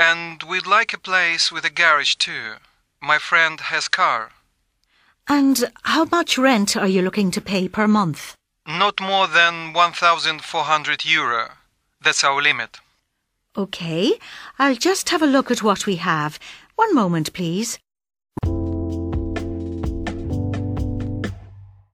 And we'd like a place with a garage too. My friend has car. And how much rent are you looking to pay per month? Not more than 1,400 euro. That's our limit. OK, I'll just have a look at what we have. One moment, please.